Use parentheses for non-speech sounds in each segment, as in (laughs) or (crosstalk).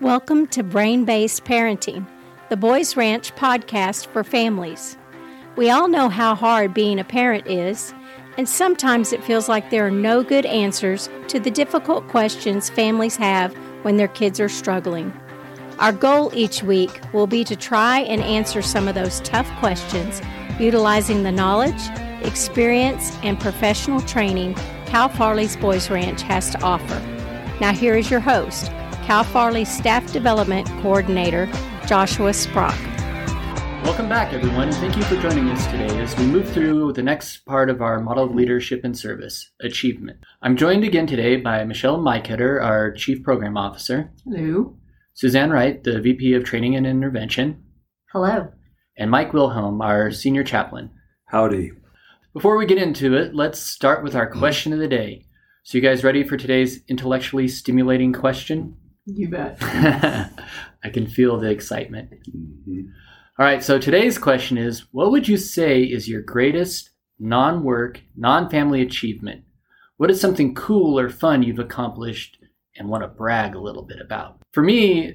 Welcome to Brain Based Parenting, the Boys Ranch podcast for families. We all know how hard being a parent is, and sometimes it feels like there are no good answers to the difficult questions families have when their kids are struggling. Our goal each week will be to try and answer some of those tough questions utilizing the knowledge, experience, and professional training Cal Farley's Boys Ranch has to offer. Now, here is your host, Cal Farley Staff Development Coordinator, Joshua Sprock. Welcome back, everyone. Thank you for joining us today as we move through the next part of our model of leadership and service, achievement. I'm joined again today by Michelle Maikoetter, our Chief Program Officer. Hello. Suzanne Wright, the VP of Training and Intervention. Hello. And Mike Wilhelm, our Senior Chaplain. Howdy. Before we get into it, let's start with our question of the day. So, you guys ready for today's intellectually stimulating question? You bet. (laughs) I can feel the excitement. Mm-hmm. All right, so today's question is What would you say is your greatest non work, non family achievement? What is something cool or fun you've accomplished and want to brag a little bit about? For me,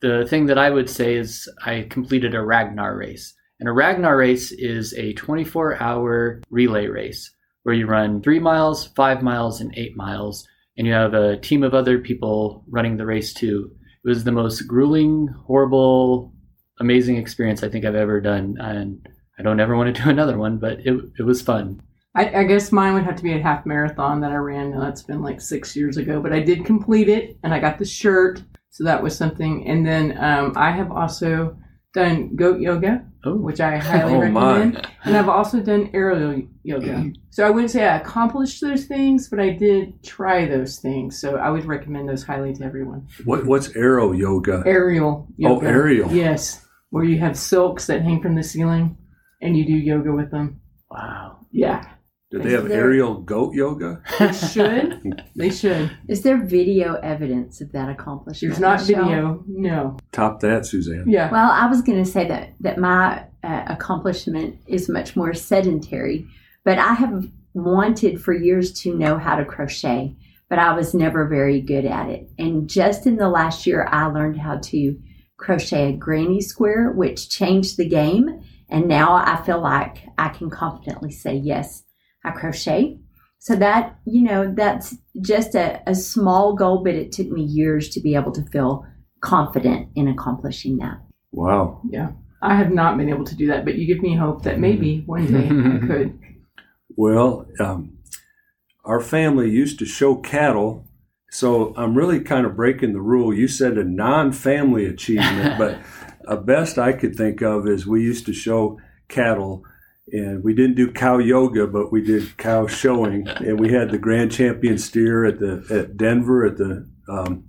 the thing that I would say is I completed a Ragnar race. And a Ragnar race is a 24 hour relay race where you run three miles, five miles, and eight miles. And you have a team of other people running the race too. It was the most grueling, horrible, amazing experience I think I've ever done. And I don't ever want to (laughs) do another one, but it, it was fun. I, I, guess mine would have to be a half marathon that I ran. That's been like six years ago, but I did complete it and I got the shirt. So that was something. And then um, I have also done goat yoga, oh. which I highly (laughs) oh, recommend. My. And I've also done aerial yoga. So I wouldn't say I accomplished those things, but I did try those things. So I would recommend those highly to everyone. What What's aerial yoga? Aerial oh, yoga. Oh, aerial. Yes, where you have silks that hang from the ceiling, and you do yoga with them. Wow. Yeah. Do they have there, aerial goat yoga? They should. (laughs) they should. Is there video evidence of that accomplishment? There's not video. No. Top that, Suzanne. Yeah. Well, I was going to say that that my uh, accomplishment is much more sedentary, but I have wanted for years to know how to crochet, but I was never very good at it. And just in the last year, I learned how to crochet a granny square, which changed the game. And now I feel like I can confidently say yes I crochet. So that, you know, that's just a, a small goal, but it took me years to be able to feel confident in accomplishing that. Wow. Yeah. I have not been able to do that, but you give me hope that maybe mm-hmm. one day I (laughs) could. Well, um, our family used to show cattle, so I'm really kind of breaking the rule. You said a non-family achievement, (laughs) but a best I could think of is we used to show cattle and we didn't do cow yoga, but we did cow showing, (laughs) and we had the grand champion steer at the at Denver at the um,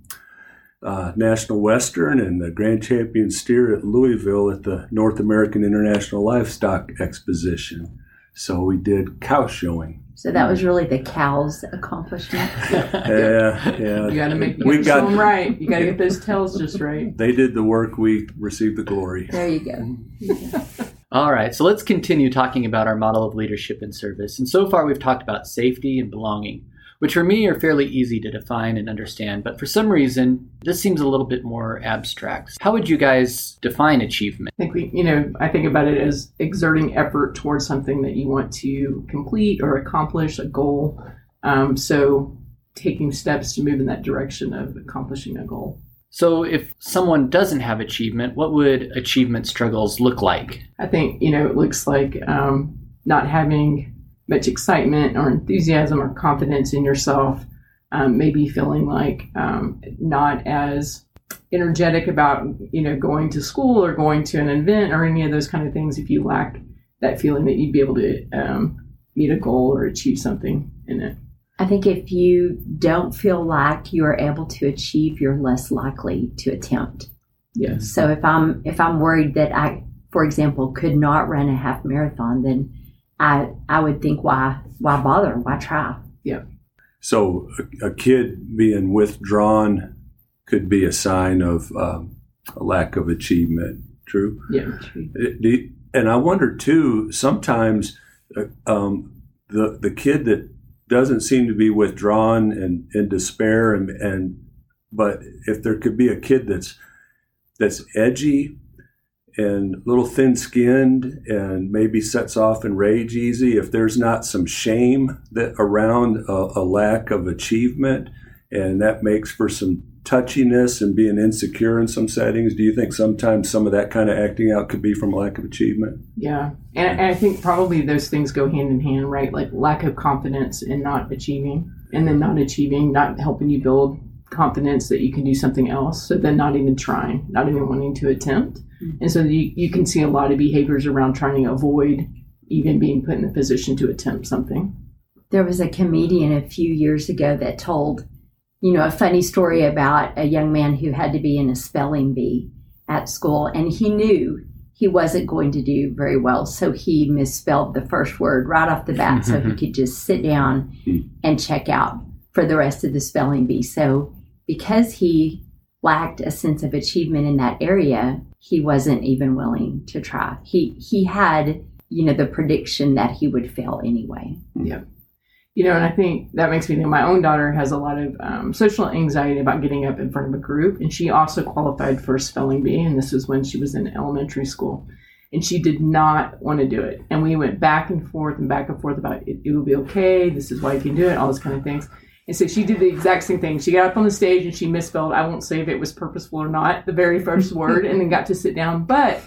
uh, National Western, and the grand champion steer at Louisville at the North American International Livestock Exposition. So we did cow showing. So that was really the cow's accomplishment. (laughs) yeah, yeah. You got to make we got them right. You got to get those tails just right. They did the work. We received the glory. There you go. (laughs) All right, so let's continue talking about our model of leadership and service. And so far, we've talked about safety and belonging, which for me are fairly easy to define and understand. But for some reason, this seems a little bit more abstract. How would you guys define achievement? I think we, you know, I think about it as exerting effort towards something that you want to complete or accomplish, a goal. Um, so taking steps to move in that direction of accomplishing a goal. So, if someone doesn't have achievement, what would achievement struggles look like? I think, you know, it looks like um, not having much excitement or enthusiasm or confidence in yourself, um, maybe feeling like um, not as energetic about, you know, going to school or going to an event or any of those kind of things if you lack that feeling that you'd be able to um, meet a goal or achieve something in it. I think if you don't feel like you are able to achieve, you're less likely to attempt. Yes. So if I'm if I'm worried that I, for example, could not run a half marathon, then I I would think why why bother? Why try? Yeah. So a, a kid being withdrawn could be a sign of um, a lack of achievement. True. Yeah. True. It, and I wonder too. Sometimes uh, um, the the kid that doesn't seem to be withdrawn and in despair and, and But if there could be a kid that's that's edgy and a little thin skinned and maybe sets off in rage easy, if there's not some shame that around a, a lack of achievement, and that makes for some touchiness and being insecure in some settings, do you think sometimes some of that kind of acting out could be from lack of achievement? Yeah. And, and I think probably those things go hand in hand, right? Like lack of confidence in not achieving, and then not achieving, not helping you build confidence that you can do something else. So then not even trying, not even wanting to attempt. Mm-hmm. And so you, you can see a lot of behaviors around trying to avoid even being put in the position to attempt something. There was a comedian a few years ago that told, you know, a funny story about a young man who had to be in a spelling bee at school and he knew he wasn't going to do very well. So he misspelled the first word right off the bat so he mm-hmm. could just sit down mm-hmm. and check out for the rest of the spelling bee. So because he lacked a sense of achievement in that area, he wasn't even willing to try. He he had, you know, the prediction that he would fail anyway. Yeah. You know, and I think that makes me think my own daughter has a lot of um, social anxiety about getting up in front of a group. And she also qualified for a spelling bee. And this was when she was in elementary school. And she did not want to do it. And we went back and forth and back and forth about it, it will be okay. This is why you can do it, all those kind of things. And so she did the exact same thing. She got up on the stage and she misspelled, I won't say if it was purposeful or not, the very first (laughs) word, and then got to sit down. But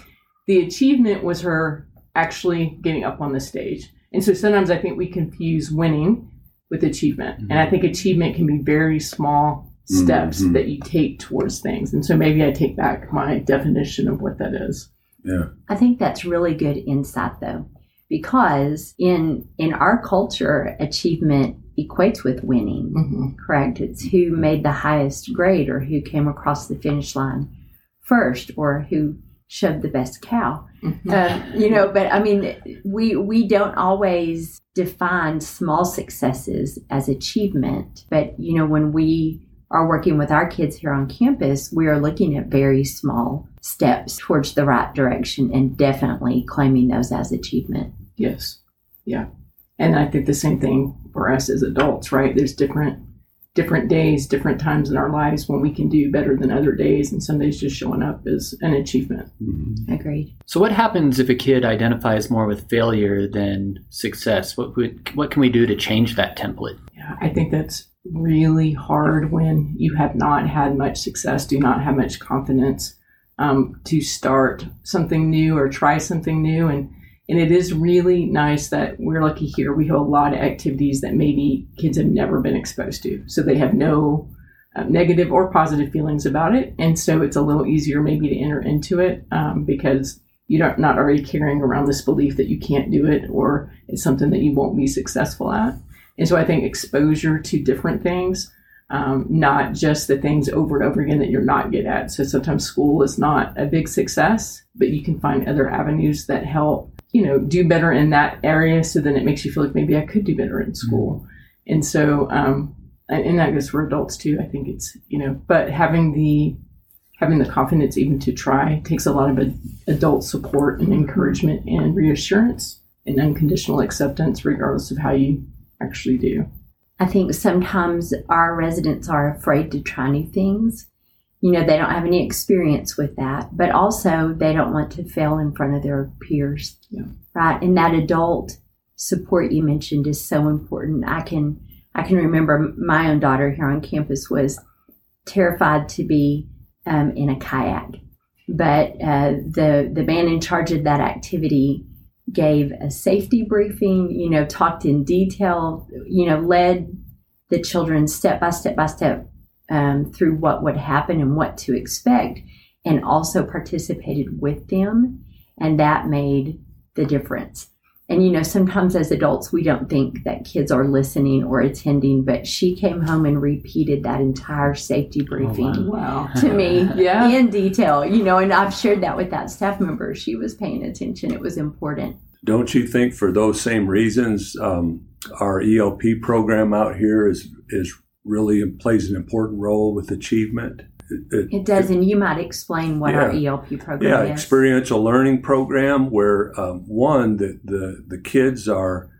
the achievement was her actually getting up on the stage. And so sometimes I think we confuse winning with achievement. Mm-hmm. And I think achievement can be very small steps mm-hmm. that you take towards things. And so maybe I take back my definition of what that is. Yeah. I think that's really good insight though. Because in in our culture, achievement equates with winning, mm-hmm. correct? It's who made the highest grade or who came across the finish line first or who shoved the best cow. Mm-hmm. Um, you know, but I mean, we we don't always define small successes as achievement. But you know, when we are working with our kids here on campus, we are looking at very small steps towards the right direction and definitely claiming those as achievement. Yes. Yeah. And I think the same thing for us as adults, right? There's different different days, different times in our lives when we can do better than other days, and some days just showing up is an achievement. Mm-hmm. Agreed. So, what happens if a kid identifies more with failure than success? What would, what can we do to change that template? Yeah, I think that's really hard when you have not had much success, do not have much confidence um, to start something new or try something new, and and it is really nice that we're lucky here. We have a lot of activities that maybe kids have never been exposed to. So they have no uh, negative or positive feelings about it. And so it's a little easier maybe to enter into it um, because you're not already carrying around this belief that you can't do it or it's something that you won't be successful at. And so I think exposure to different things, um, not just the things over and over again that you're not good at. So sometimes school is not a big success, but you can find other avenues that help you know, do better in that area. So then it makes you feel like maybe I could do better in school. Mm-hmm. And so, um, and that goes for adults too. I think it's, you know, but having the, having the confidence even to try takes a lot of adult support and encouragement and reassurance and unconditional acceptance, regardless of how you actually do. I think sometimes our residents are afraid to try new things you know, they don't have any experience with that, but also they don't want to fail in front of their peers. Yeah. Right. And that adult support you mentioned is so important. I can, I can remember my own daughter here on campus was terrified to be um, in a kayak, but uh, the the man in charge of that activity gave a safety briefing. You know, talked in detail. You know, led the children step by step by step um, through what would happen and what to expect, and also participated with them. And that made the difference. And you know, sometimes as adults, we don't think that kids are listening or attending, but she came home and repeated that entire safety briefing oh, wow. to me (laughs) yeah. in detail. You know, and I've shared that with that staff member. She was paying attention, it was important. Don't you think, for those same reasons, um, our ELP program out here is is really plays an important role with achievement. It, it, it does, it, and you might explain what yeah, our ELP program yeah, is. experiential learning program where um, one the, the the kids are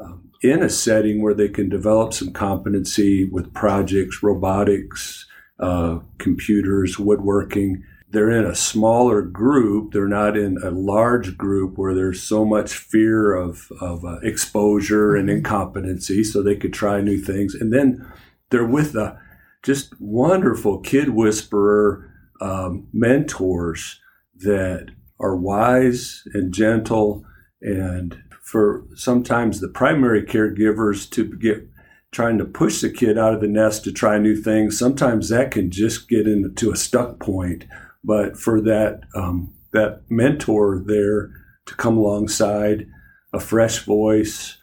um, in a setting where they can develop some competency with projects, robotics, uh, computers, woodworking. They're in a smaller group. They're not in a large group where there's so much fear of, of uh, exposure and incompetency, so they could try new things. And then they're with a just wonderful kid whisperer um, mentors that are wise and gentle and for sometimes the primary caregivers to get trying to push the kid out of the nest to try new things. Sometimes that can just get into a stuck point but for that um, that mentor there to come alongside a fresh voice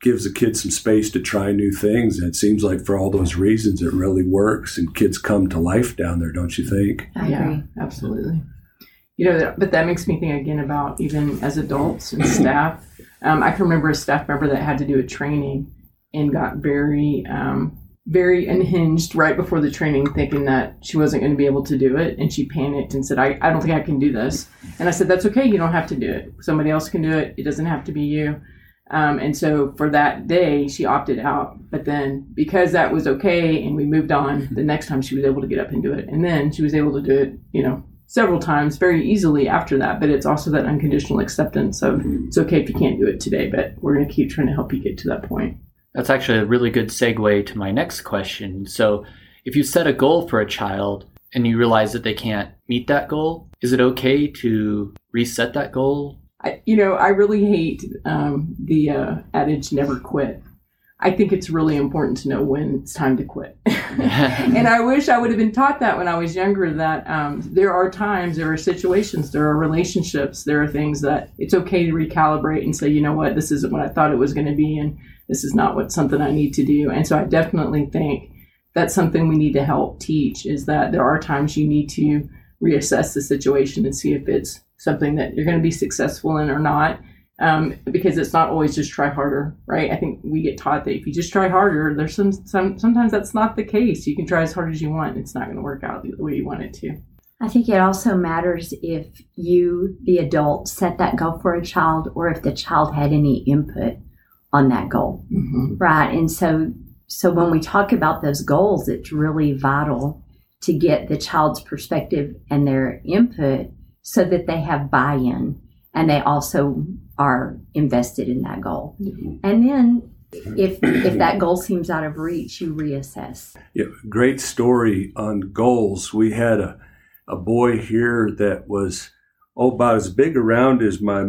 gives the kids some space to try new things and it seems like for all those reasons it really works and kids come to life down there don't you think I yeah, agree. absolutely. You know, but that makes me think again about even as adults and staff. Um, I can remember a staff member that had to do a training and got very, um, very unhinged right before the training, thinking that she wasn't going to be able to do it. And she panicked and said, I, I don't think I can do this. And I said, That's okay. You don't have to do it. Somebody else can do it. It doesn't have to be you. Um, and so for that day, she opted out. But then because that was okay and we moved on, (laughs) the next time she was able to get up and do it. And then she was able to do it, you know, several times very easily after that. But it's also that unconditional acceptance of it's okay if you can't do it today, but we're going to keep trying to help you get to that point. That's actually a really good segue to my next question. So, if you set a goal for a child and you realize that they can't meet that goal, is it okay to reset that goal? I, you know, I really hate um, the uh, adage "never quit." I think it's really important to know when it's time to quit. (laughs) and I wish I would have been taught that when I was younger. That um, there are times, there are situations, there are relationships, there are things that it's okay to recalibrate and say, you know what, this isn't what I thought it was going to be, and this is not what something I need to do. And so I definitely think that's something we need to help teach is that there are times you need to reassess the situation and see if it's something that you're going to be successful in or not. Um, because it's not always just try harder, right? I think we get taught that if you just try harder, there's some, some sometimes that's not the case. You can try as hard as you want, it's not going to work out the way you want it to. I think it also matters if you, the adult, set that goal for a child or if the child had any input on that goal. Mm-hmm. Right. And so so when we talk about those goals, it's really vital to get the child's perspective and their input so that they have buy-in and they also are invested in that goal. Mm-hmm. And then mm-hmm. if if that goal seems out of reach, you reassess. Yeah, great story on goals. We had a, a boy here that was oh, about as big around as my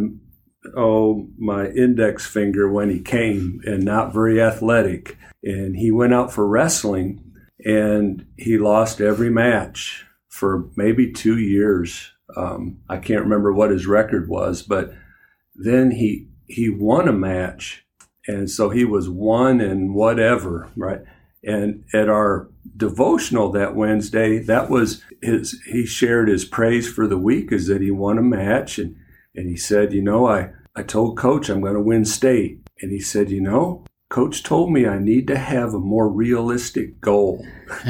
oh my index finger when he came, and not very athletic. And he went out for wrestling, and he lost every match for maybe two years. Um, I can't remember what his record was, but then he he won a match, and so he was one and whatever, right? And at our devotional that Wednesday, that was his. He shared his praise for the week is that he won a match, and and he said, you know, I I told Coach I'm going to win state, and he said, you know, Coach told me I need to have a more realistic goal. (laughs) (laughs)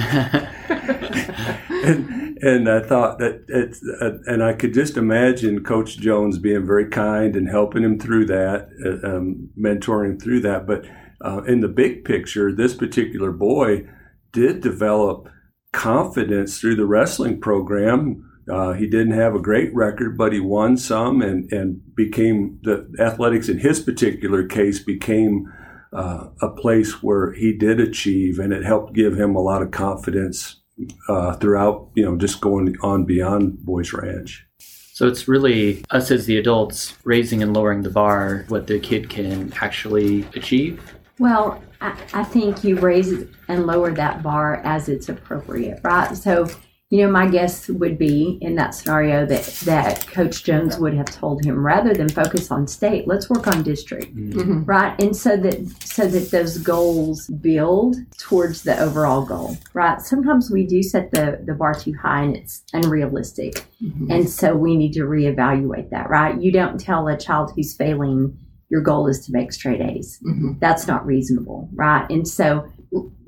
and, and I thought that it's, uh, and I could just imagine Coach Jones being very kind and helping him through that, uh, um, mentoring him through that. But uh, in the big picture, this particular boy did develop confidence through the wrestling program. Uh, he didn't have a great record, but he won some and, and became the athletics in his particular case became uh, a place where he did achieve, and it helped give him a lot of confidence uh, throughout, you know, just going on beyond Boys Ranch. So it's really us as the adults raising and lowering the bar what the kid can actually achieve. Well, I, I think you raise and lower that bar as it's appropriate, right? So, you know, my guess would be in that scenario that, that Coach Jones would have told him rather than focus on state, let's work on district, Mhm. right? And so that so that those goals build towards the overall goal, right? Sometimes we do set the, the bar too high and it's unrealistic. Mhm. And so we need to reevaluate that, right? You don't tell a child who's failing your goal is to make straight A's. Mhm. That's not reasonable, right? And so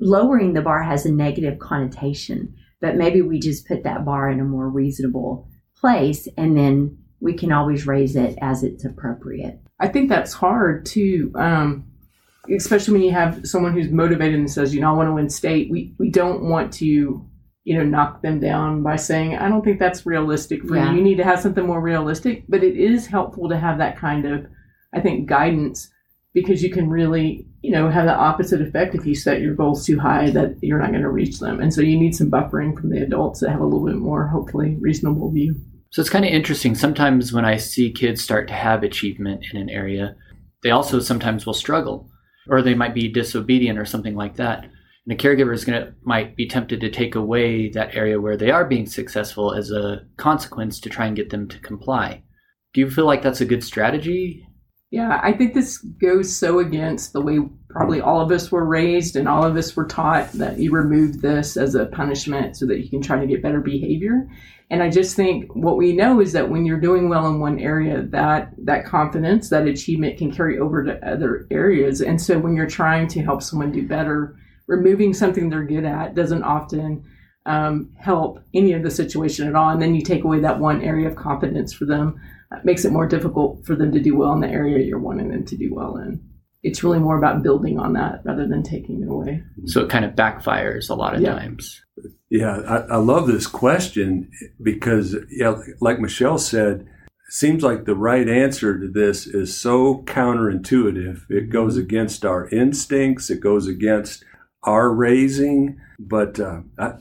lowering the bar has a negative connotation, but maybe we just put that bar in a more reasonable place and then we can always raise it as it's appropriate. I think that's hard too, um, especially when you have someone who's motivated and says, you know, I want to win state. We we don't want to you know, knock them down by saying, I don't think that's realistic for Yeah. you. You need to have something more realistic. But it is helpful to have that kind of, I think, guidance because you can really, you know, have the opposite effect if you set your goals too high that you're not going to reach them. And so you need some buffering from the adults that have a little bit more, hopefully, reasonable view. So it's kind of interesting. Sometimes when I see kids start to have achievement in an area, they also sometimes will struggle, or they might be disobedient or something like that. And a caregiver is gonna might be tempted to take away that area where they are being successful as a consequence to try and get them to comply. Do you feel like that's a good strategy? Yeah, I think this goes so against the way probably all of us were raised and all of us were taught that you remove this as a punishment so that you can try to get better behavior. And I just think what we know is that when you're doing well in one area, that that confidence, that achievement can carry over to other areas. And so when you're trying to help someone do better, removing something they're good at doesn't often um, help any of the situation at all. And then you take away that one area of confidence for them it makes it more difficult for them to do well in the area you're wanting them to do well in. It's really more about building on that rather than taking it away. So it kind of backfires a lot of Yeah. times. Yeah, I, I love this question because, yeah, like Michelle said, it seems like the right answer to this is so counterintuitive. It goes against our instincts, it goes against our raising. But uh, I,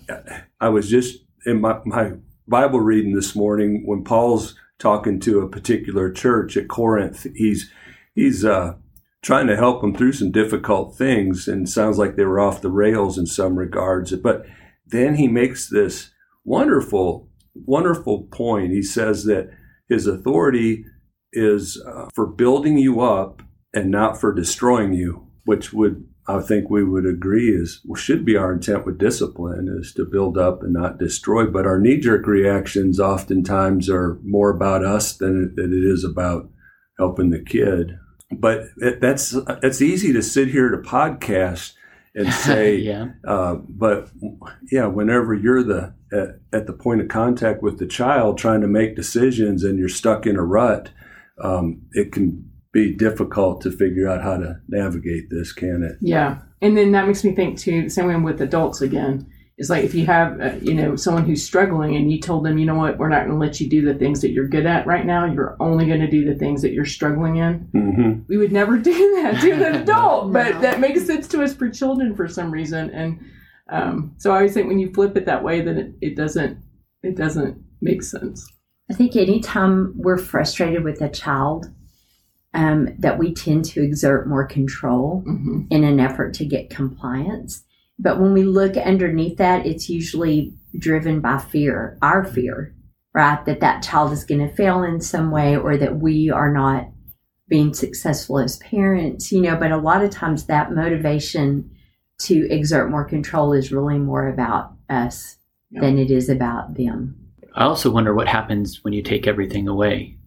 I was just in my, my Bible reading this morning when Paul's talking to a particular church at Corinth. He's he's uh, trying to help them through some difficult things, and sounds like they were off the rails in some regards. But then he makes this wonderful, wonderful point. He says that his authority is uh, for building you up and not for destroying you, which would I think we would agree is should be our intent with discipline is to build up and not destroy. But our knee jerk reactions oftentimes are more about us than it, than it is about helping the kid. But it, that's it's easy to sit here to podcast and (laughs) say, yeah. uh, but yeah, whenever you're the at, at, the point of contact with the child, trying to make decisions, and you're stuck in a rut, um, it can be difficult to figure out how to navigate this, can it? Yeah, and then that makes me think too. The same way with adults again is like if you have uh, you know someone who's struggling and you told them, you know what, we're not going to let you do the things that you're good at right now. You're only going to do the things that you're struggling in. Mm-hmm. We would never (laughs) do that to an adult, (laughs) but that makes sense to us for children for some reason. And um, so I always think when you flip it that way, then it, it doesn't it doesn't make sense. I think anytime we're frustrated with a child, um, that we tend to exert more control hmm in an effort to get compliance. But when we look underneath that, it's usually driven by fear, our fear, right? That that child is going to fail in some way or that we are not being successful as parents, you know. But a lot of times that motivation to exert more control is really more about us Yeah. than it is about them. I also wonder what happens when you take everything away.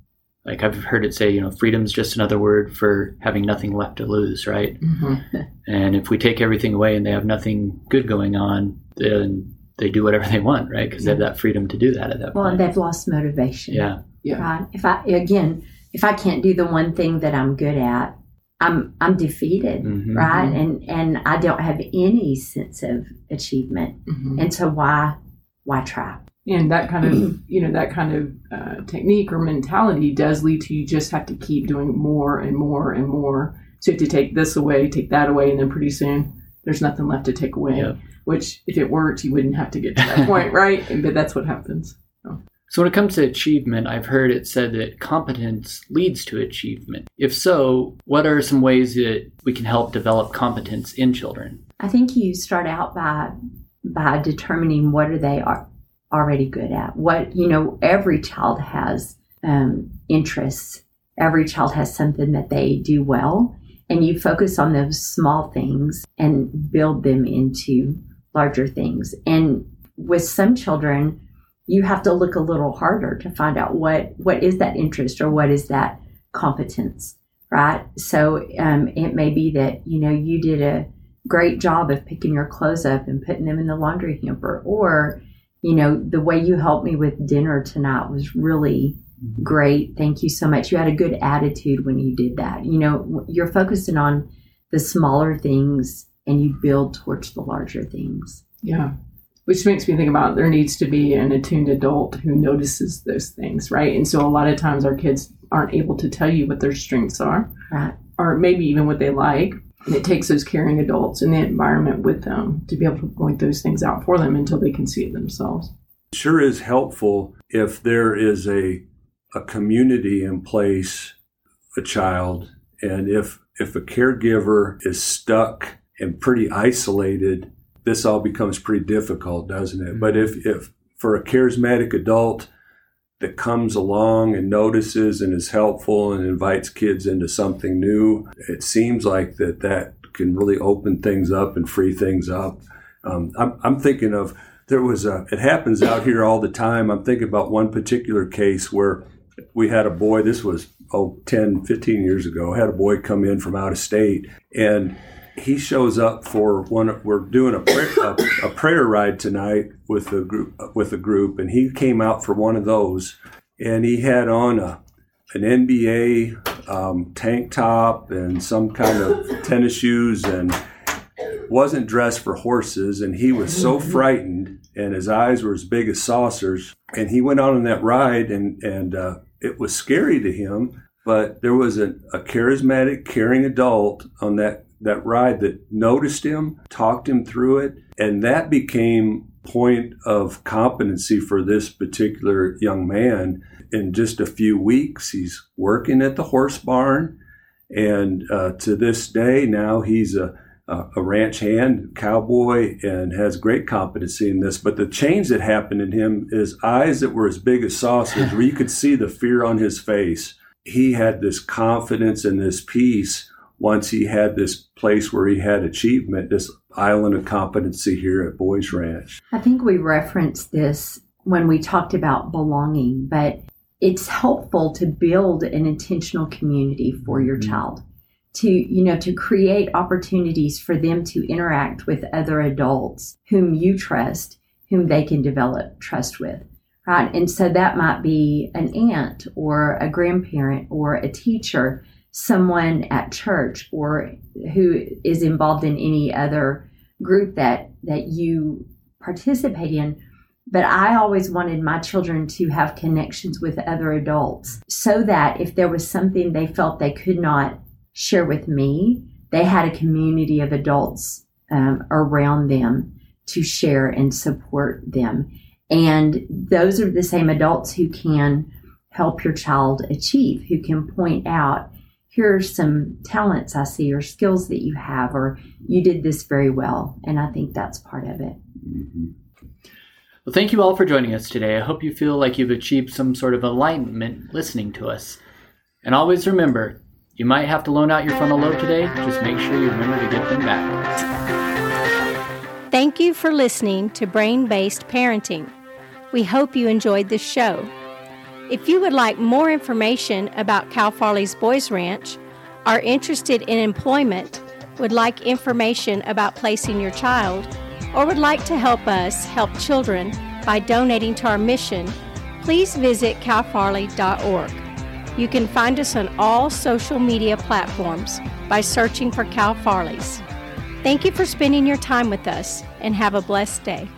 Like I've heard it say, you know, freedom's just another word for having nothing left to lose, right? hmm (laughs) And if we take everything away and they have nothing good going on, then they do whatever they want, right? Because they have that freedom to do that at that Well, and point. they've lost motivation. Yeah. Yeah. Right. If I again, if I can't do the one thing that I'm good at, I'm I'm defeated. Mhm. Right. And and I don't have any sense of achievement. hmm And so why why try? And that kind of (clears throat) you know that kind of uh, technique or mentality does lead to you just have to keep doing more and more and more so you have to take this away take that away and then pretty soon there's nothing left to take away Yeah. which if it worked you wouldn't have to get to that (laughs) point right but that's what happens So when it comes to achievement, I've heard it said that competence leads to achievement. If so, what are some ways that we can help develop competence in children? I think you start out by by determining what are they are already good at. What you know, every child has um, interests. Every child has something that they do well, and you focus on those small things and build them into larger things. And with some children, you have to look a little harder to find out what what is that interest or what is that competence, right? So um, it may be that you know you did a great job of picking your clothes up and putting them in the laundry hamper or you know the way you helped me with dinner tonight was really mm-hmm. great thank you so much you had a good attitude when you did that you know you're focusing on the smaller things and you build towards the larger things yeah which makes me think about there needs to be an attuned adult who notices those things, right? And so a lot of times our kids aren't able to tell you what their strengths are, Right. or maybe even what they like. And it takes those caring adults in the environment with them to be able to point those things out for them until they can see it themselves. sure is helpful if there is a a community in place, a child, and if if a caregiver is stuck and pretty isolated, this all becomes pretty difficult, doesn't it? Mm-hmm. But if if for a charismatic adult that comes along and notices and is helpful and invites kids into something new, it seems like that that can really open things up and free things up. Um, I'm, I'm thinking of there was a it happens out here all the time i'm thinking about one particular case where we had a boy this was oh 10 15 years ago I had a boy come in from out of state and he shows up for one we're doing a prayer, a, a prayer ride tonight with a group with a group and he came out for one of those. And he had on a an NBA um, tank top and some kind of tennis shoes and wasn't dressed for horses. And he was so frightened and his eyes were as big as saucers. And he went out on that ride and and uh, it was scary to him but there was a, a charismatic caring adult on that that ride that noticed him talked him through it and that became point of competency for this particular young man in just a few weeks he's working at the horse barn and uh, to this day now he's a a ranch hand, cowboy, and has great competency in this. But the change that happened in him is eyes that were as big as saucers, where you could see the fear on his face. He had this confidence and this peace once he had this place where he had achievement, this island of competency here at Boys Ranch. I think we referenced this when we talked about belonging, but it's helpful to build an intentional community for your Mhm. child to you know to create opportunities for them to interact with other adults whom you trust whom they can develop trust with right and so that might be an aunt or a grandparent or a teacher someone at church or who is involved in any other group that that you participate in but I always wanted my children to have connections with other adults so that if there was something they felt they could not share with me, they had a community of adults um, around them to share and support them. And those are the same adults who can help your child achieve, who can point out, here are some talents I see or skills that you have, or you did this very well. And I think that's part of it. Mm-hmm. Well, thank you all for joining us today. I hope you feel like you've achieved some sort of enlightenment listening to us. And always remember, you might have to loan out your frontal lobe today. Just make sure you remember to get them back. Thank you for listening to Brain Based Parenting. We hope you enjoyed this show. If you would like more information about Cal Farley's Boys Ranch, are interested in employment, would like information about placing your child, or would like to help us help children by donating to our mission, please visit calfarley.org. You can find us on all social media platforms by searching for Cal Farley's. Thank you for spending your time with us and have a blessed day.